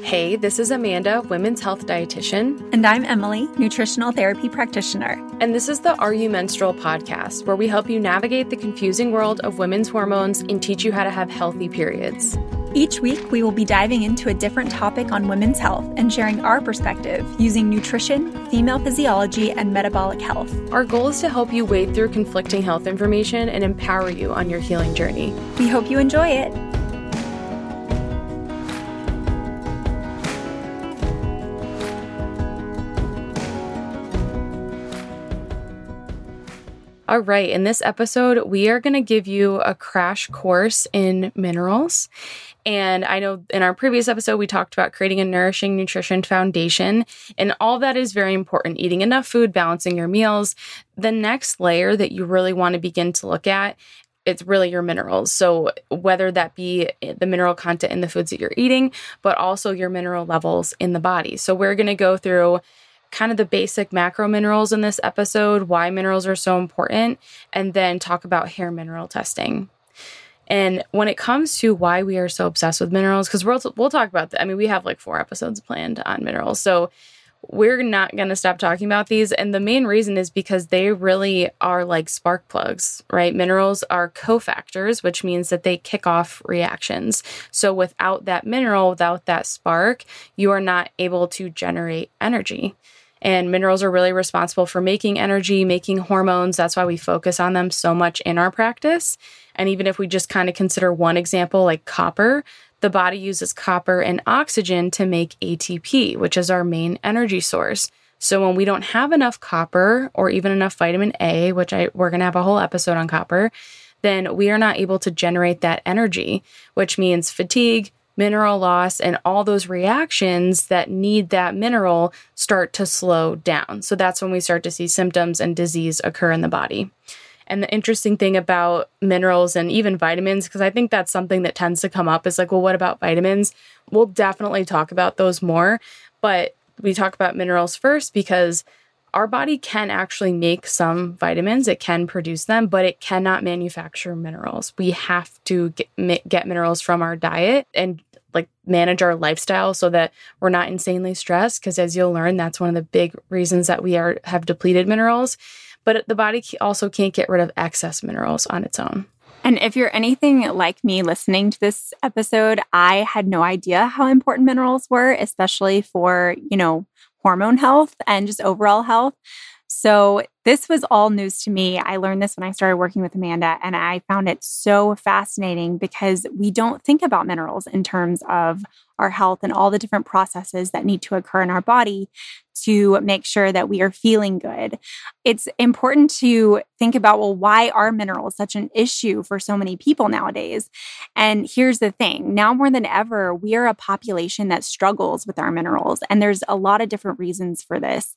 Hey, this is Amanda, women's health dietitian. And I'm Emily, nutritional therapy practitioner. And this is the Are You Menstrual podcast, where we help you navigate the confusing world of women's hormones and teach you how to have healthy periods. Each week, we will be diving into a different topic on women's health and sharing our perspective using nutrition, female physiology, and metabolic health. Our goal is to help you wade through conflicting health information and empower you on your healing journey. We hope you enjoy it. All right, in this episode, we are going to give you a crash course in minerals. And I know in our previous episode, we talked about creating a nourishing nutrition foundation, and all that is very important eating enough food, balancing your meals. The next layer that you really want to begin to look at it's really your minerals. So, whether that be the mineral content in the foods that you're eating, but also your mineral levels in the body. So, we're going to go through kind of the basic macro minerals in this episode, why minerals are so important, and then talk about hair mineral testing. And when it comes to why we are so obsessed with minerals, because we'll, we'll talk about that. I mean, we have like four episodes planned on minerals. So we're not going to stop talking about these. And the main reason is because they really are like spark plugs, right? Minerals are cofactors, which means that they kick off reactions. So without that mineral, without that spark, you are not able to generate energy. And minerals are really responsible for making energy, making hormones. That's why we focus on them so much in our practice. And even if we just kind of consider one example like copper, the body uses copper and oxygen to make ATP, which is our main energy source. So when we don't have enough copper or even enough vitamin A, which I we're going to have a whole episode on copper, then we are not able to generate that energy, which means fatigue, mineral loss, and all those reactions that need that mineral start to slow down. So that's when we start to see symptoms and disease occur in the body. And the interesting thing about minerals and even vitamins, because I think that's something that tends to come up is like, well, what about vitamins? We'll definitely talk about those more. But we talk about minerals first because our body can actually make some vitamins, it can produce them, but it cannot manufacture minerals. We have to get, get minerals from our diet and like manage our lifestyle so that we're not insanely stressed because as you'll learn that's one of the big reasons that we are have depleted minerals. But the body also can't get rid of excess minerals on its own. And if you're anything like me listening to this episode, I had no idea how important minerals were, especially for, you know, hormone health and just overall health. So, this was all news to me. I learned this when I started working with Amanda, and I found it so fascinating because we don't think about minerals in terms of our health and all the different processes that need to occur in our body to make sure that we are feeling good. It's important to think about well, why are minerals such an issue for so many people nowadays? And here's the thing now more than ever, we are a population that struggles with our minerals, and there's a lot of different reasons for this.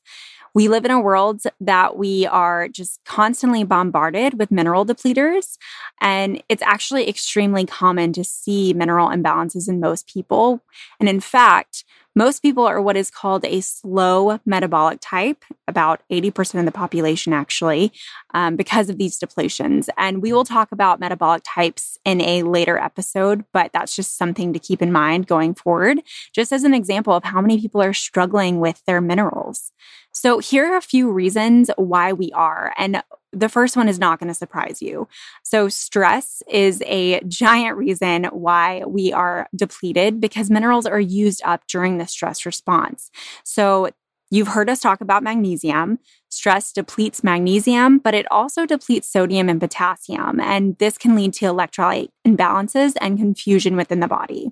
We live in a world that we are just constantly bombarded with mineral depleters. And it's actually extremely common to see mineral imbalances in most people. And in fact, most people are what is called a slow metabolic type, about 80% of the population, actually, um, because of these depletions. And we will talk about metabolic types in a later episode, but that's just something to keep in mind going forward, just as an example of how many people are struggling with their minerals. So, here are a few reasons why we are. And the first one is not going to surprise you. So, stress is a giant reason why we are depleted because minerals are used up during the stress response. So, You've heard us talk about magnesium. Stress depletes magnesium, but it also depletes sodium and potassium. And this can lead to electrolyte imbalances and confusion within the body.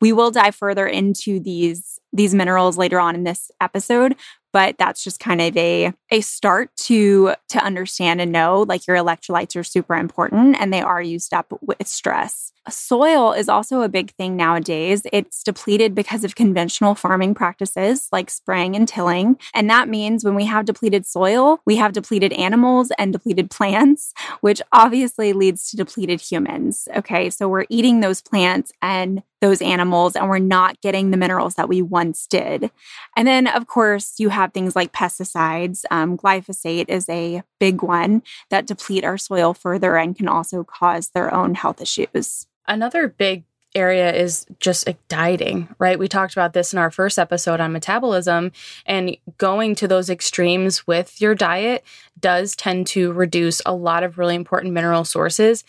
We will dive further into these, these minerals later on in this episode, but that's just kind of a a start to to understand and know like your electrolytes are super important and they are used up with stress soil is also a big thing nowadays it's depleted because of conventional farming practices like spraying and tilling and that means when we have depleted soil we have depleted animals and depleted plants which obviously leads to depleted humans okay so we're eating those plants and those animals and we're not getting the minerals that we once did and then of course you have things like pesticides. Um, glyphosate is a big one that deplete our soil further and can also cause their own health issues. Another big area is just like dieting, right? We talked about this in our first episode on metabolism and going to those extremes with your diet does tend to reduce a lot of really important mineral sources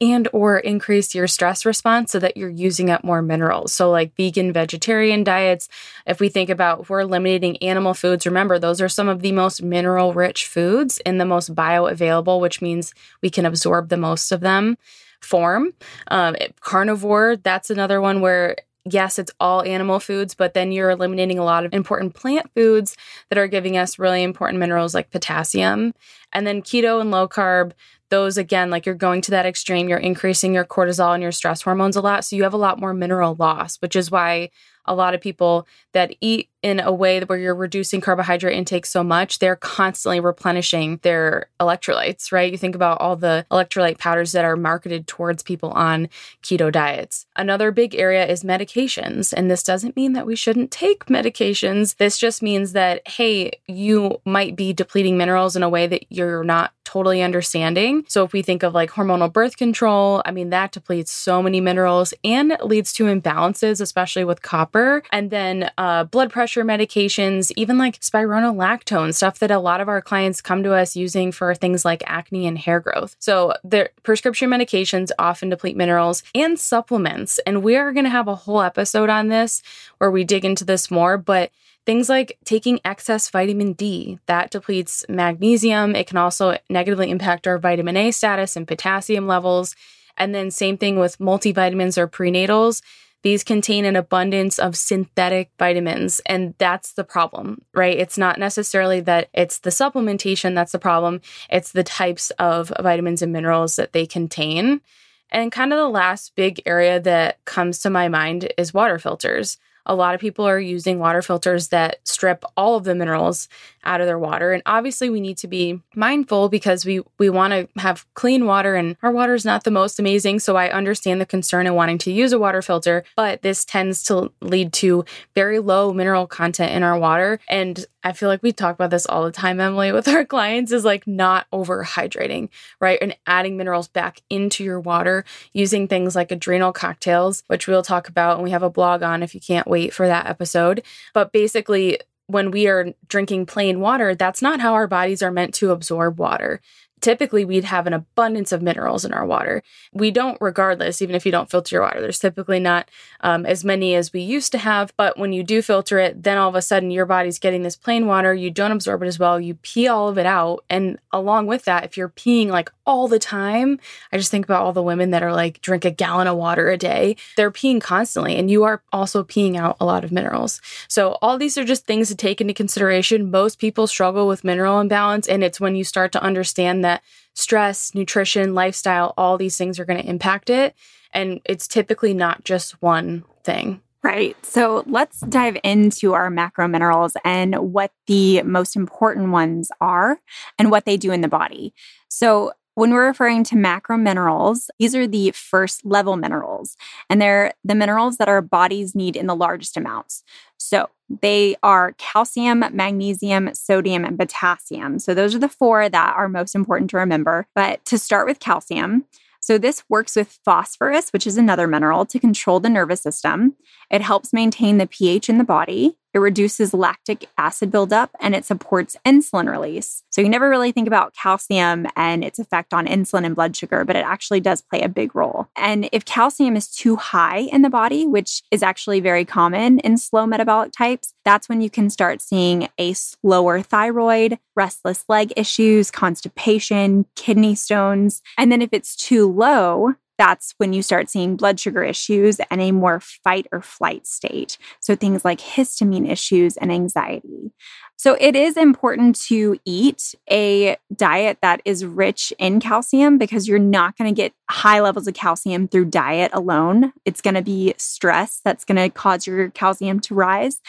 and or increase your stress response so that you're using up more minerals. So like vegan vegetarian diets, if we think about if we're eliminating animal foods, remember those are some of the most mineral rich foods and the most bioavailable, which means we can absorb the most of them form. Um, carnivore, that's another one where yes, it's all animal foods, but then you're eliminating a lot of important plant foods that are giving us really important minerals like potassium. And then keto and low carb, those again, like you're going to that extreme, you're increasing your cortisol and your stress hormones a lot. So you have a lot more mineral loss, which is why a lot of people that eat in a way where you're reducing carbohydrate intake so much, they're constantly replenishing their electrolytes, right? You think about all the electrolyte powders that are marketed towards people on keto diets. Another big area is medications. And this doesn't mean that we shouldn't take medications. This just means that, hey, you might be depleting minerals in a way that you're not totally understanding. So if we think of like hormonal birth control, I mean, that depletes so many minerals and leads to imbalances, especially with copper. And then uh, blood pressure pressure medications, even like spironolactone, stuff that a lot of our clients come to us using for things like acne and hair growth. So the prescription medications often deplete minerals and supplements. And we are going to have a whole episode on this where we dig into this more, but Things like taking excess vitamin D that depletes magnesium. It can also negatively impact our vitamin A status and potassium levels. And then, same thing with multivitamins or prenatals. These contain an abundance of synthetic vitamins, and that's the problem, right? It's not necessarily that it's the supplementation that's the problem, it's the types of vitamins and minerals that they contain. And kind of the last big area that comes to my mind is water filters. A lot of people are using water filters that strip all of the minerals out of their water. And obviously we need to be mindful because we we want to have clean water and our water is not the most amazing. So I understand the concern in wanting to use a water filter, but this tends to lead to very low mineral content in our water. And I feel like we talk about this all the time, Emily, with our clients is like not overhydrating, right? And adding minerals back into your water using things like adrenal cocktails, which we'll talk about and we have a blog on if you can't wait for that episode. But basically, when we are drinking plain water, that's not how our bodies are meant to absorb water typically we'd have an abundance of minerals in our water. We don't, regardless, even if you don't filter your water. There's typically not um, as many as we used to have. But when you do filter it, then all of a sudden your body's getting this plain water. You don't absorb it as well. You pee all of it out. And along with that, if you're peeing like all the time, I just think about all the women that are like drink a gallon of water a day. They're peeing constantly, and you are also peeing out a lot of minerals. So all these are just things to take into consideration. Most people struggle with mineral imbalance, and it's when you start to understand that stress, nutrition, lifestyle, all these things are going to impact it. And it's typically not just one thing. Right. So let's dive into our macro minerals and what the most important ones are and what they do in the body. So, when we're referring to macro minerals, these are the first level minerals, and they're the minerals that our bodies need in the largest amounts. So they are calcium, magnesium, sodium, and potassium. So those are the four that are most important to remember. But to start with calcium, so, this works with phosphorus, which is another mineral, to control the nervous system. It helps maintain the pH in the body. It reduces lactic acid buildup and it supports insulin release. So, you never really think about calcium and its effect on insulin and blood sugar, but it actually does play a big role. And if calcium is too high in the body, which is actually very common in slow metabolic types, that's when you can start seeing a slower thyroid, restless leg issues, constipation, kidney stones. And then if it's too low, that's when you start seeing blood sugar issues and a more fight or flight state. So things like histamine issues and anxiety. So it is important to eat a diet that is rich in calcium because you're not going to get high levels of calcium through diet alone. It's going to be stress that's going to cause your calcium to rise.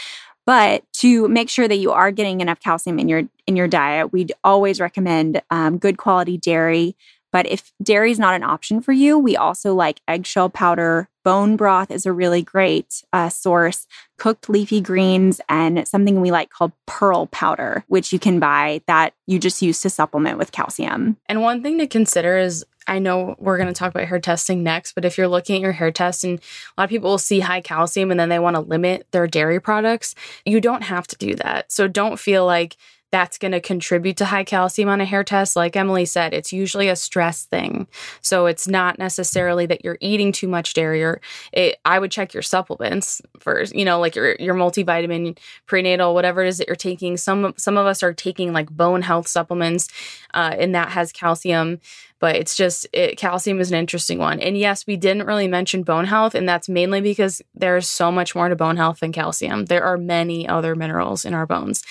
But to make sure that you are getting enough calcium in your in your diet, we'd always recommend um, good quality dairy, But if dairy is not an option for you, we also like eggshell powder. Bone broth is a really great uh, source. Cooked leafy greens and something we like called pearl powder, which you can buy that you just use to supplement with calcium. And one thing to consider is I know we're going to talk about hair testing next, but if you're looking at your hair test and a lot of people will see high calcium and then they want to limit their dairy products, you don't have to do that. So don't feel like that's going to contribute to high calcium on a hair test. Like Emily said, it's usually a stress thing. So it's not necessarily that you're eating too much dairy or it, I would check your supplements first, you know, like your, your multivitamin, prenatal, whatever it is that you're taking. Some, some of us are taking like bone health supplements uh, and that has calcium but it's just it, calcium is an interesting one. And yes, we didn't really mention bone health, and that's mainly because there's so much more to bone health than calcium. There are many other minerals in our bones.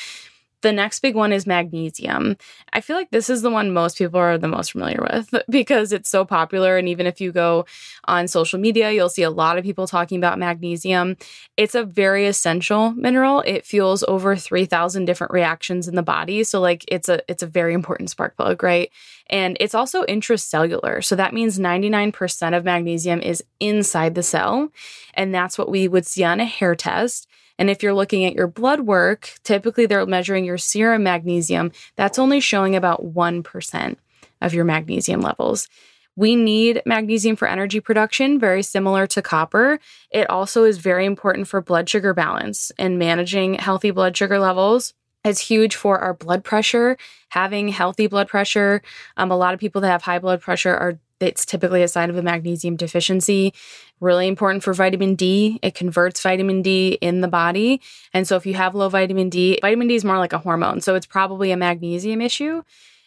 The next big one is magnesium. I feel like this is the one most people are the most familiar with because it's so popular. And even if you go on social media, you'll see a lot of people talking about magnesium. It's a very essential mineral. It fuels over 3,000 different reactions in the body. So like it's a it's a very important spark plug, right? And it's also intracellular. So that means 99% of magnesium is inside the cell. And that's what we would see on a hair test. And if you're looking at your blood work, typically they're measuring your serum magnesium. That's only showing about 1% of your magnesium levels. We need magnesium for energy production, very similar to copper. It also is very important for blood sugar balance and managing healthy blood sugar levels. It's huge for our blood pressure, having healthy blood pressure. Um, a lot of people that have high blood pressure are it's typically a sign of a magnesium deficiency. Really important for vitamin D. It converts vitamin D in the body. And so if you have low vitamin D, vitamin D is more like a hormone. So it's probably a magnesium issue.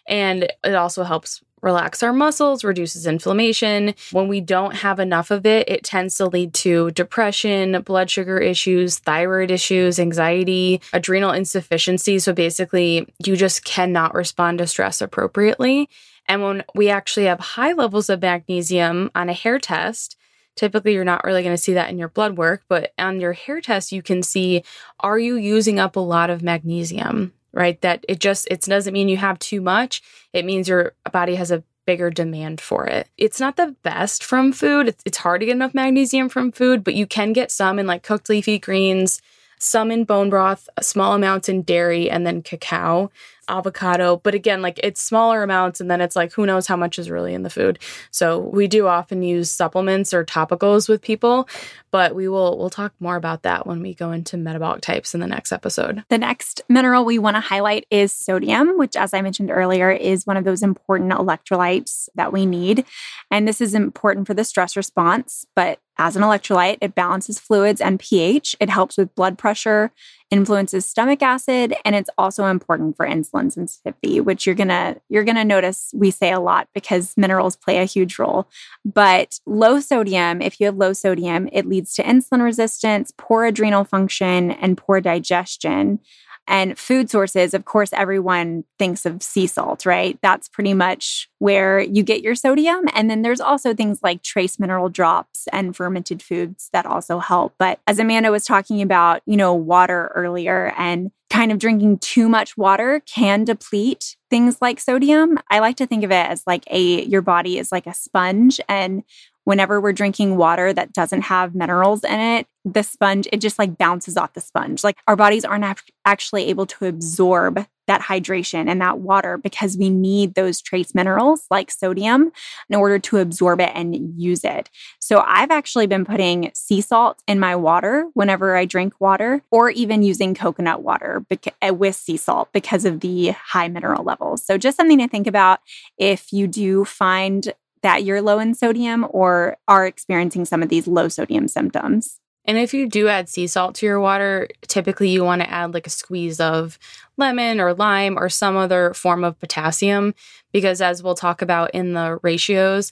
And it also helps relax our muscles, reduces inflammation. When we don't have enough of it, it tends to lead to depression, blood sugar issues, thyroid issues, anxiety, adrenal insufficiency. So basically, you just cannot respond to stress appropriately. And when we actually have high levels of magnesium on a hair test, typically you're not really going to see that in your blood work, but on your hair test, you can see are you using up a lot of magnesium, right? That it just it doesn't mean you have too much. It means your body has a bigger demand for it. It's not the best from food. It's, it's hard to get enough magnesium from food, but you can get some in like cooked leafy greens, some in bone broth, small amounts in dairy, and then cacao avocado. But again, like it's smaller amounts, and then it's like who knows how much is really in the food. So we do often use supplements or topicals with people, but we will we'll talk more about that when we go into metabolic types in the next episode. The next mineral we want to highlight is sodium, which as I mentioned earlier is one of those important electrolytes that we need. And this is important for the stress response, but as an electrolyte, it balances fluids and pH. It helps with blood pressure, influences stomach acid, and it's also important for insulin sensitivity, which you're gonna you're gonna notice we say a lot because minerals play a huge role. But low sodium, if you have low sodium, it leads to insulin resistance, poor adrenal function, and poor digestion. And food sources, of course, everyone thinks of sea salt, right? That's pretty much where you get your sodium. And then there's also things like trace mineral drops and fermented foods that also help. But as Amanda was talking about, you know, water earlier and kind of drinking too much water can deplete things like sodium. I like to think of it as like a, your body is like a sponge. And whenever we're drinking water that doesn't have minerals in it, the sponge, it just like bounces off the sponge. Like our bodies aren't actually able to absorb that hydration and that water because we need those trace minerals like sodium in order to absorb it and use it. So I've actually been putting sea salt in my water whenever I drink water or even using coconut water eh, with sea salt because of the high mineral levels. So just something to think about if you do find that you're low in sodium or are experiencing some of these low sodium symptoms. And if you do add sea salt to your water, typically you want to add like a squeeze of lemon or lime or some other form of potassium, because as we'll talk about in the ratios,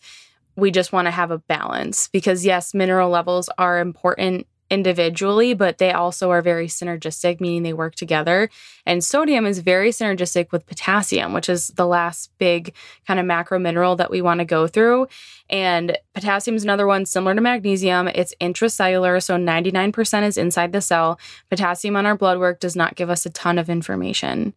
we just want to have a balance. Because yes, mineral levels are important individually, but they also are very synergistic, meaning they work together. And sodium is very synergistic with potassium, which is the last big kind of macro mineral that we want to go through. And potassium is another one similar to magnesium. It's intracellular, so 99% is inside the cell. Potassium on our blood work does not give us a ton of information.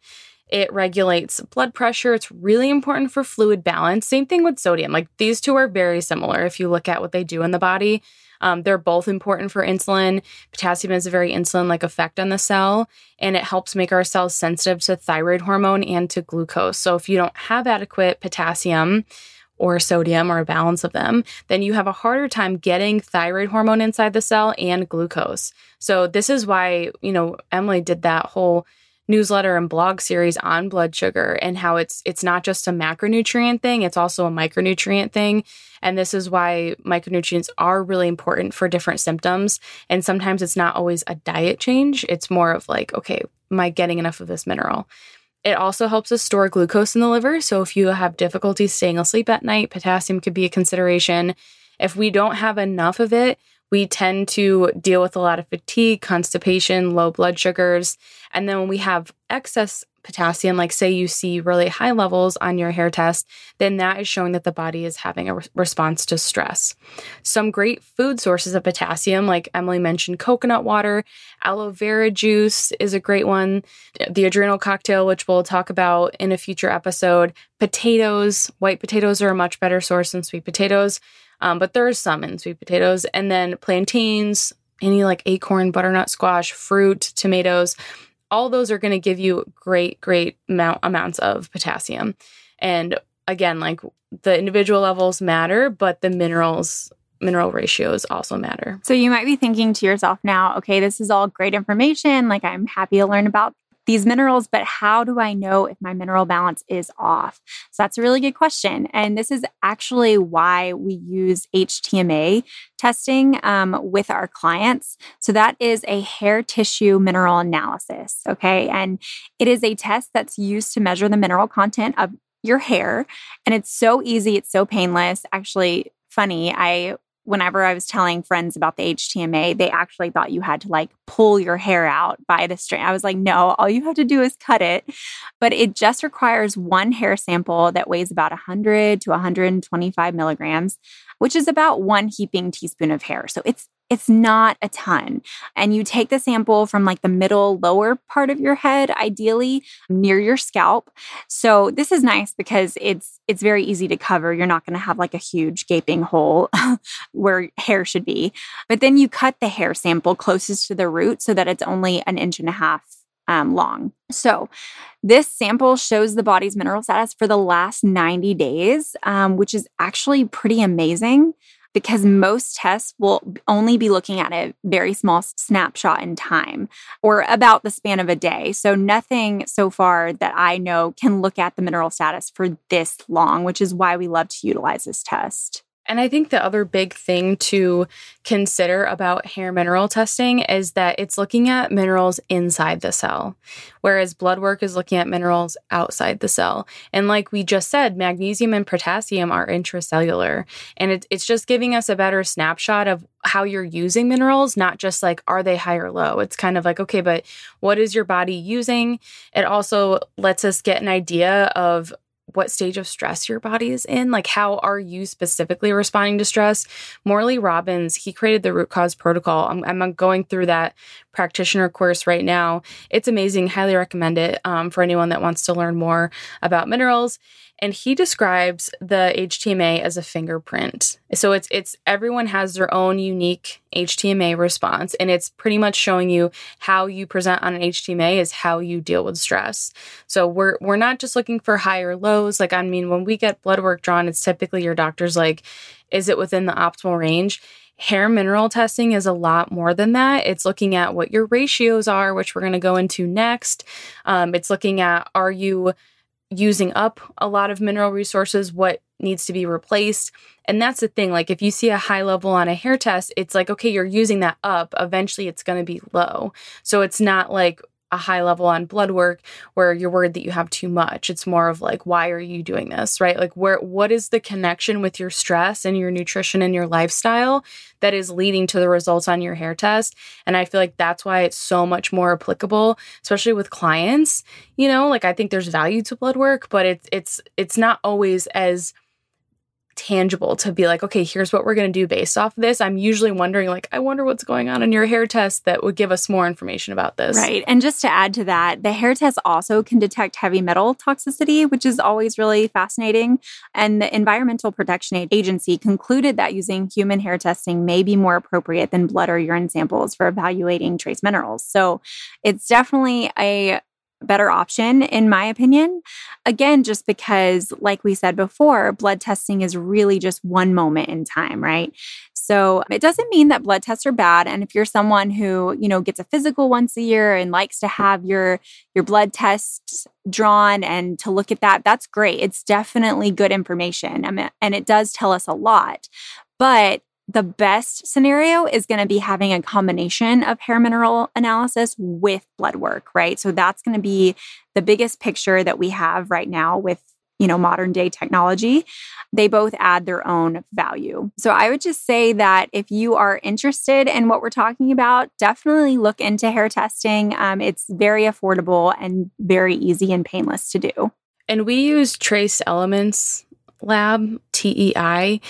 It regulates blood pressure. It's really important for fluid balance. Same thing with sodium. Like these two are very similar if you look at what they do in the body. Um, they're both important for insulin. Potassium has a very insulin like effect on the cell, and it helps make our cells sensitive to thyroid hormone and to glucose. So if you don't have adequate potassium, or sodium or a balance of them, then you have a harder time getting thyroid hormone inside the cell and glucose. So this is why, you know, Emily did that whole newsletter and blog series on blood sugar and how it's it's not just a macronutrient thing, it's also a micronutrient thing. And this is why micronutrients are really important for different symptoms. And sometimes it's not always a diet change. It's more of like, okay, am I getting enough of this mineral? It also helps us store glucose in the liver. So if you have difficulty staying asleep at night, potassium could be a consideration. If we don't have enough of it, we tend to deal with a lot of fatigue, constipation, low blood sugars. And then when we have excess potassium, like say you see really high levels on your hair test, then that is showing that the body is having a re- response to stress. Some great food sources of potassium, like Emily mentioned, coconut water, aloe vera juice is a great one, the adrenal cocktail, which we'll talk about in a future episode, potatoes, white potatoes are a much better source than sweet potatoes. Um, but there are some in sweet potatoes, and then plantains, any like acorn, butternut squash, fruit, tomatoes. All those are going to give you great, great amount, amounts of potassium. And again, like the individual levels matter, but the minerals mineral ratios also matter. So you might be thinking to yourself now, okay, this is all great information. Like I'm happy to learn about these minerals, but how do I know if my mineral balance is off? So that's a really good question. And this is actually why we use HTMA testing um, with our clients. So that is a hair tissue mineral analysis. Okay. And it is a test that's used to measure the mineral content of your hair. And it's so easy, it's so painless. Actually, funny, I whenever I was telling friends about the HTMA, they actually thought you had to like pull your hair out by the string. I was like, no, all you have to do is cut it. But it just requires one hair sample that weighs about 100 to 125 milligrams, which is about one heaping teaspoon of hair. So it's it's not a ton. And you take the sample from like the middle lower part of your head, ideally near your scalp. So this is nice because it's it's very easy to cover. You're not going to have like a huge gaping hole where hair should be. But then you cut the hair sample closest to the root so that it's only an inch and a half um, long. So, this sample shows the body's mineral status for the last 90 days, um, which is actually pretty amazing because most tests will only be looking at a very small snapshot in time or about the span of a day. So, nothing so far that I know can look at the mineral status for this long, which is why we love to utilize this test. And I think the other big thing to consider about hair mineral testing is that it's looking at minerals inside the cell, whereas blood work is looking at minerals outside the cell. And like we just said, magnesium and potassium are intracellular. And it, it's just giving us a better snapshot of how you're using minerals, not just like, are they high or low? It's kind of like, okay, but what is your body using? It also lets us get an idea of what stage of stress your body is in. Like, how are you specifically responding to stress? Morley Robbins, he created the root cause protocol. I'm, I'm going through that practitioner course right now. It's amazing. Highly recommend it um, for anyone that wants to learn more about minerals. And he describes the HTMA as a fingerprint. So it's it's everyone has their own unique HTMA response, and it's pretty much showing you how you present on an HTMA is how you deal with stress. So we're we're not just looking for higher lows. Like I mean, when we get blood work drawn, it's typically your doctor's like, is it within the optimal range? Hair mineral testing is a lot more than that. It's looking at what your ratios are, which we're going to go into next. Um, it's looking at are you using up a lot of mineral resources, what needs to be replaced. And that's the thing. Like, if you see a high level on a hair test, it's like, okay, you're using that up. Eventually, it's going to be low. So it's not like, a high level on blood work where you're worried that you have too much. It's more of like, why are you doing this? Right? Like, where, what is the connection with your stress and your nutrition and your lifestyle that is leading to the results on your hair test? And I feel like that's why it's so much more applicable, especially with clients. You know, like I think there's value to blood work, but it's, it's, it's not always as, tangible to be like, okay, here's what we're going to do based off of this. I'm usually wondering, like, I wonder what's going on in your hair test that would give us more information about this. Right. And just to add to that, the hair test also can detect heavy metal toxicity, which is always really fascinating. And the Environmental Protection Agency concluded that using human hair testing may be more appropriate than blood or urine samples for evaluating trace minerals. So it's definitely a better option, in my opinion. Again, just because, like we said before, blood testing is really just one moment in time, right? So it doesn't mean that blood tests are bad. And if you're someone who, you know, gets a physical once a year and likes to have your your blood tests drawn and to look at that, that's great. It's definitely good information. I mean, and it does tell us a lot. But the best scenario is going to be having a combination of hair mineral analysis with blood work, right? So that's going to be the biggest picture that we have right now with you know modern day technology. They both add their own value. So i would just say that if you are interested in what we're talking about definitely look into hair testing. Um, it's very affordable and very easy and painless to do. And we use trace elements lab tei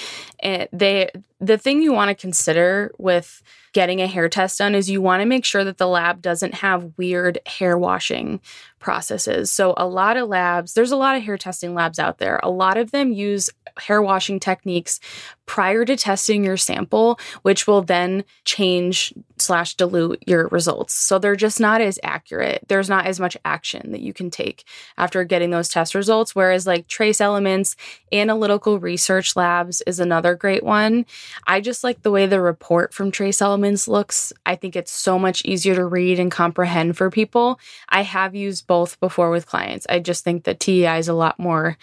and they the thing you want to consider with getting a hair test done is you want to make sure that the lab doesn't have weird hair washing processes. So, a lot of labs, there's a lot of hair testing labs out there. A lot of them use hair washing techniques prior to testing your sample, which will then change slash dilute your results. So they're just not as accurate. There's not as much action that you can take after getting those test results. Whereas like trace elements, analytical research labs is another great one. I just like the way the report from Trace Elements looks. I think it's so much easier to read and comprehend for people. I have used both before with clients. I just think that TEI is a lot more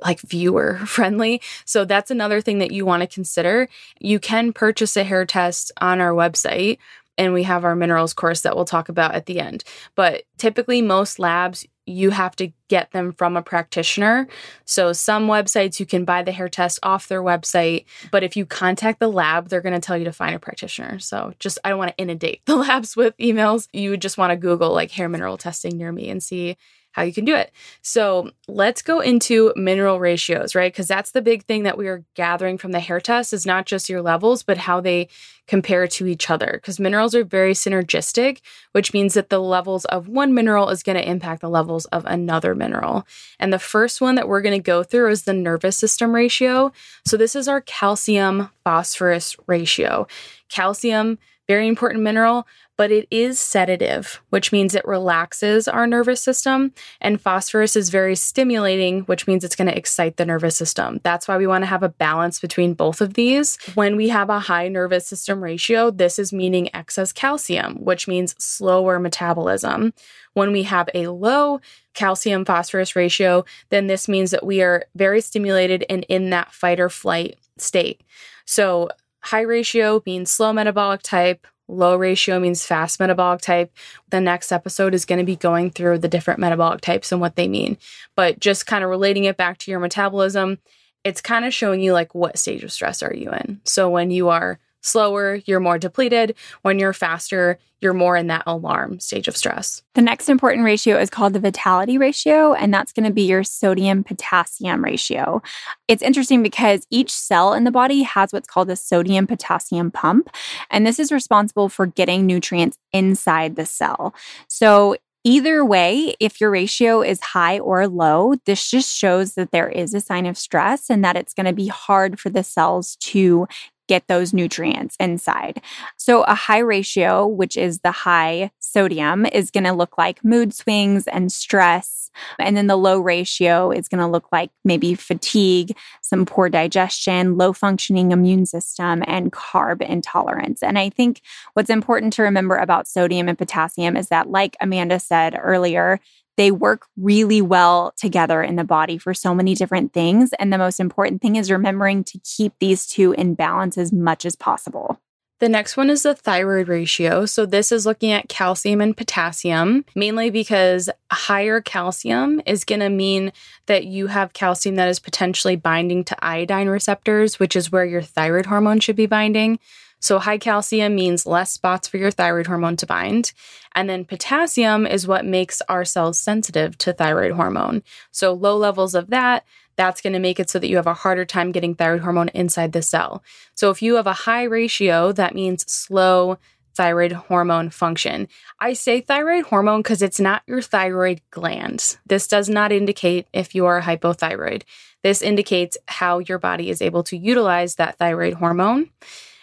like viewer friendly. So that's another thing that you want to consider. You can purchase a hair test on our website and we have our minerals course that we'll talk about at the end. But typically most labs you have to get them from a practitioner. So some websites you can buy the hair test off their website, but if you contact the lab, they're going to tell you to find a practitioner. So just I don't want to inundate the labs with emails. You would just want to Google like hair mineral testing near me and see how you can do it. So let's go into mineral ratios, right? Because that's the big thing that we are gathering from the hair test is not just your levels, but how they compare to each other. Because minerals are very synergistic, which means that the levels of one mineral is going to impact the levels of another mineral. And the first one that we're going to go through is the nervous system ratio. So this is our calcium phosphorus ratio. Calcium, very important mineral, but it is sedative, which means it relaxes our nervous system. And phosphorus is very stimulating, which means it's going to excite the nervous system. That's why we want to have a balance between both of these. When we have a high nervous system ratio, this is meaning excess calcium, which means slower metabolism. When we have a low calcium phosphorus ratio, then this means that we are very stimulated and in that fight or flight state. So, high ratio means slow metabolic type, Low ratio means fast metabolic type. The next episode is going to be going through the different metabolic types and what they mean. But just kind of relating it back to your metabolism, it's kind of showing you like what stage of stress are you in. So when you are slower, you're more depleted. When you're faster, you're more in that alarm stage of stress. The next important ratio is called the vitality ratio, and that's going to be your sodium potassium ratio. It's interesting because each cell in the body has what's called a sodium potassium pump, and this is responsible for getting nutrients inside the cell. So Either way, if your ratio is high or low, this just shows that there is a sign of stress and that it's going to be hard for the cells to get those nutrients inside. So, a high ratio, which is the high sodium, is going to look like mood swings and stress. And then the low ratio is going to look like maybe fatigue, some poor digestion, low functioning immune system, and carb intolerance. And I think what's important to remember about sodium and potassium is that, like Amanda said earlier, they work really well together in the body for so many different things. And the most important thing is remembering to keep these two in balance as much as possible. The next one is the thyroid ratio. So, this is looking at calcium and potassium, mainly because higher calcium is going to mean that you have calcium that is potentially binding to iodine receptors, which is where your thyroid hormone should be binding. So, high calcium means less spots for your thyroid hormone to bind. And then potassium is what makes our cells sensitive to thyroid hormone. So, low levels of that, that's going to make it so that you have a harder time getting thyroid hormone inside the cell. So if you have a high ratio, that means slow thyroid hormone function. I say thyroid hormone because it's not your thyroid gland. This does not indicate if you are hypothyroid. This indicates how your body is able to utilize that thyroid hormone.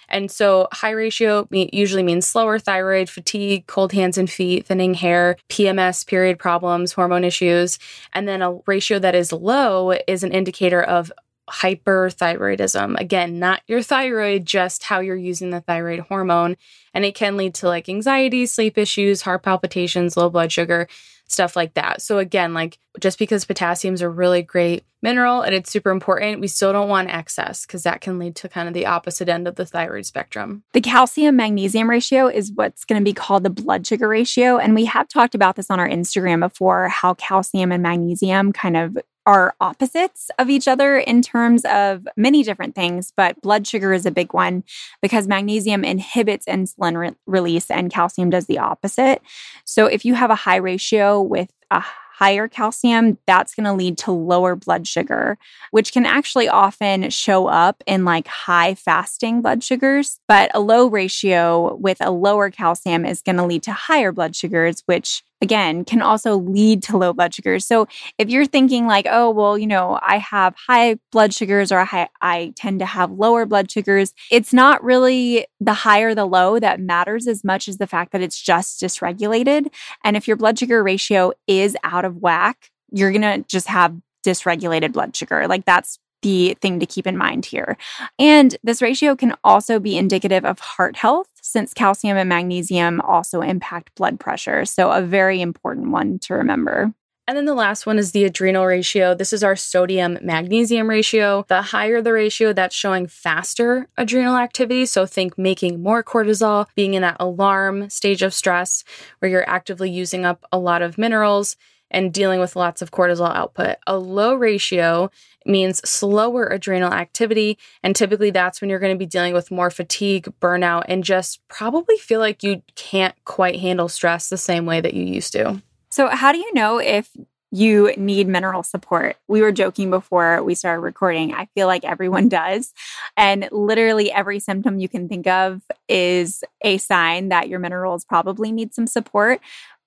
And so, high ratio usually means slower thyroid, fatigue, cold hands and feet, thinning hair, PMS, period problems, hormone issues. And then a ratio that is low is an indicator of hyperthyroidism. Again, not your thyroid, just how you're using the thyroid hormone. And it can lead to like anxiety, sleep issues, heart palpitations, low blood sugar, stuff like that. So, again, like just because potassium is a really great mineral and it's super important, we still don't want excess because that can lead to kind of the opposite end of the thyroid spectrum. The calcium magnesium ratio is what's going to be called the blood sugar ratio. And we have talked about this on our Instagram before how calcium and magnesium kind of are opposites of each other in terms of many different things, but blood sugar is a big one because magnesium inhibits insulin re- release and calcium does the opposite. So if you have a high ratio with a higher calcium, that's going to lead to lower blood sugar, which can actually often show up in like high fasting blood sugars. But a low ratio with a lower calcium is going to lead to higher blood sugars, which again can also lead to low blood sugars. So if you're thinking like, oh, well, you know, I have high blood sugars or I, I tend to have lower blood sugars, it's not really the high or the low that matters as much as the fact that it's just dysregulated. And if your blood sugar ratio is out of whack, you're going to just have dysregulated blood sugar. Like that's the thing to keep in mind here. And this ratio can also be indicative of heart health since calcium and magnesium also impact blood pressure. So, a very important one to remember. And then the last one is the adrenal ratio. This is our sodium magnesium ratio. The higher the ratio, that's showing faster adrenal activity. So think making more cortisol, being in that alarm stage of stress where you're actively using up a lot of minerals and dealing with lots of cortisol output. A low ratio means slower adrenal activity. And typically that's when you're going to be dealing with more fatigue, burnout, and just probably feel like you can't quite handle stress the same way that you used to. So, how do you know if you need mineral support. We were joking before we started recording. I feel like everyone does. And literally every symptom you can think of is a sign that your minerals probably need some support.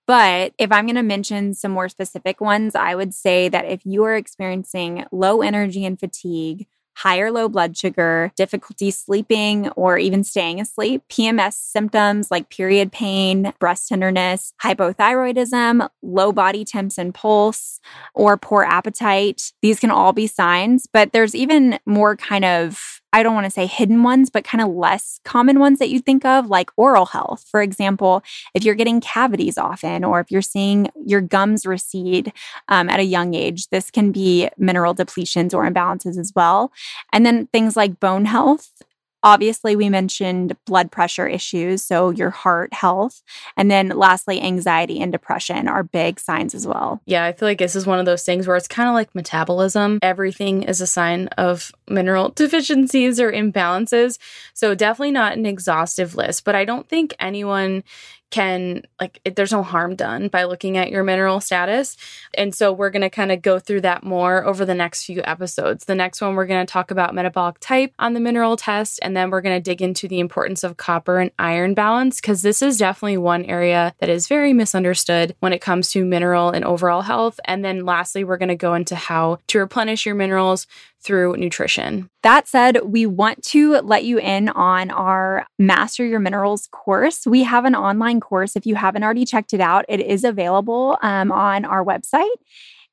But if I'm going to mention some more specific ones, I would say that if you are experiencing low energy and fatigue, high or low blood sugar, difficulty sleeping or even staying asleep, PMS symptoms like period pain, breast tenderness, hypothyroidism, low body temps and pulse, or poor appetite. These can all be signs, but there's even more kind of I don't want to say hidden ones, but kind of less common ones that you think of, like oral health. For example, if you're getting cavities often, or if you're seeing your gums recede um, at a young age, this can be mineral depletions or imbalances as well. And then things like bone health Obviously, we mentioned blood pressure issues, so your heart health. And then lastly, anxiety and depression are big signs as well. Yeah, I feel like this is one of those things where it's kind of like metabolism. Everything is a sign of mineral deficiencies or imbalances. So, definitely not an exhaustive list, but I don't think anyone can like it, there's no harm done by looking at your mineral status. And so we're going to kind of go through that more over the next few episodes. The next one we're going to talk about metabolic type on the mineral test and then we're going to dig into the importance of copper and iron balance because this is definitely one area that is very misunderstood when it comes to mineral and overall health. And then lastly we're going to go into how to replenish your minerals through nutrition. That said, we want to let you in on our Master Your Minerals course. We have an online course. If you haven't already checked it out, it is available um, on our website.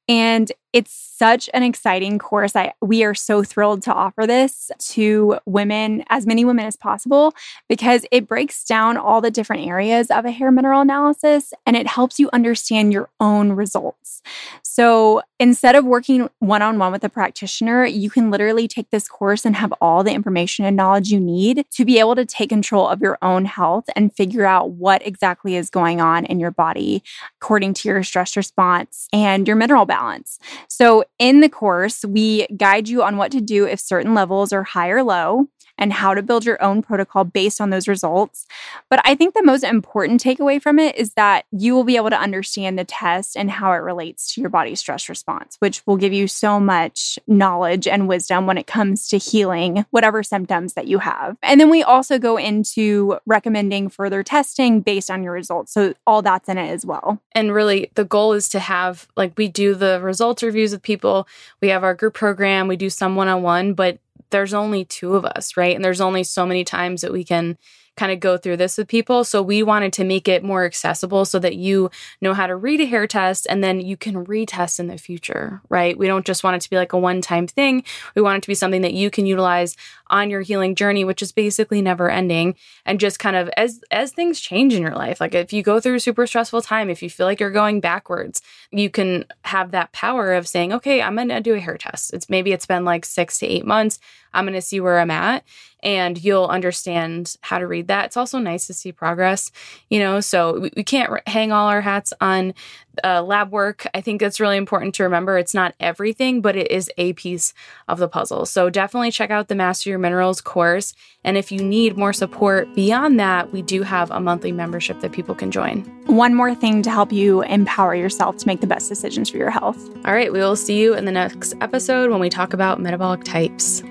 And it's such an exciting course. I we are so thrilled to offer this to women, as many women as possible, because it breaks down all the different areas of a hair mineral analysis and it helps you understand your own results. So instead of working one-on-one with a practitioner, you can literally take this course and have all the information and knowledge you need to be able to take control of your own health and figure out what exactly is going on in your body according to your stress response and your mineral balance. So, in the course, we guide you on what to do if certain levels are high or low and how to build your own protocol based on those results. But I think the most important takeaway from it is that you will be able to understand the test and how it relates to your body's stress response, which will give you so much knowledge and wisdom when it comes to healing whatever symptoms that you have. And then we also go into recommending further testing based on your results. So all that's in it as well. And really, the goal is to have, like, we do the results reviews with people, we have our group program, we do some one on one, but there's only two of us, right? And there's only so many times that we can kind of go through this with people. So we wanted to make it more accessible so that you know how to read a hair test and then you can retest in the future, right? We don't just want it to be like a one time thing. We want it to be something that you can utilize on your healing journey, which is basically never ending. And just kind of as as things change in your life, like if you go through a super stressful time, if you feel like you're going backwards, you can have that power of saying, okay, I'm gonna do a hair test. It's maybe it's been like six to eight months. I'm going to see where I'm at and you'll understand how to read that. It's also nice to see progress, you know, so we, we can't hang all our hats on uh, lab work. I think it's really important to remember it's not everything, but it is a piece of the puzzle. So definitely check out the Master Your Minerals course. And if you need more support beyond that, we do have a monthly membership that people can join. One more thing to help you empower yourself to make the best decisions for your health. All right, we will see you in the next episode when we talk about metabolic types.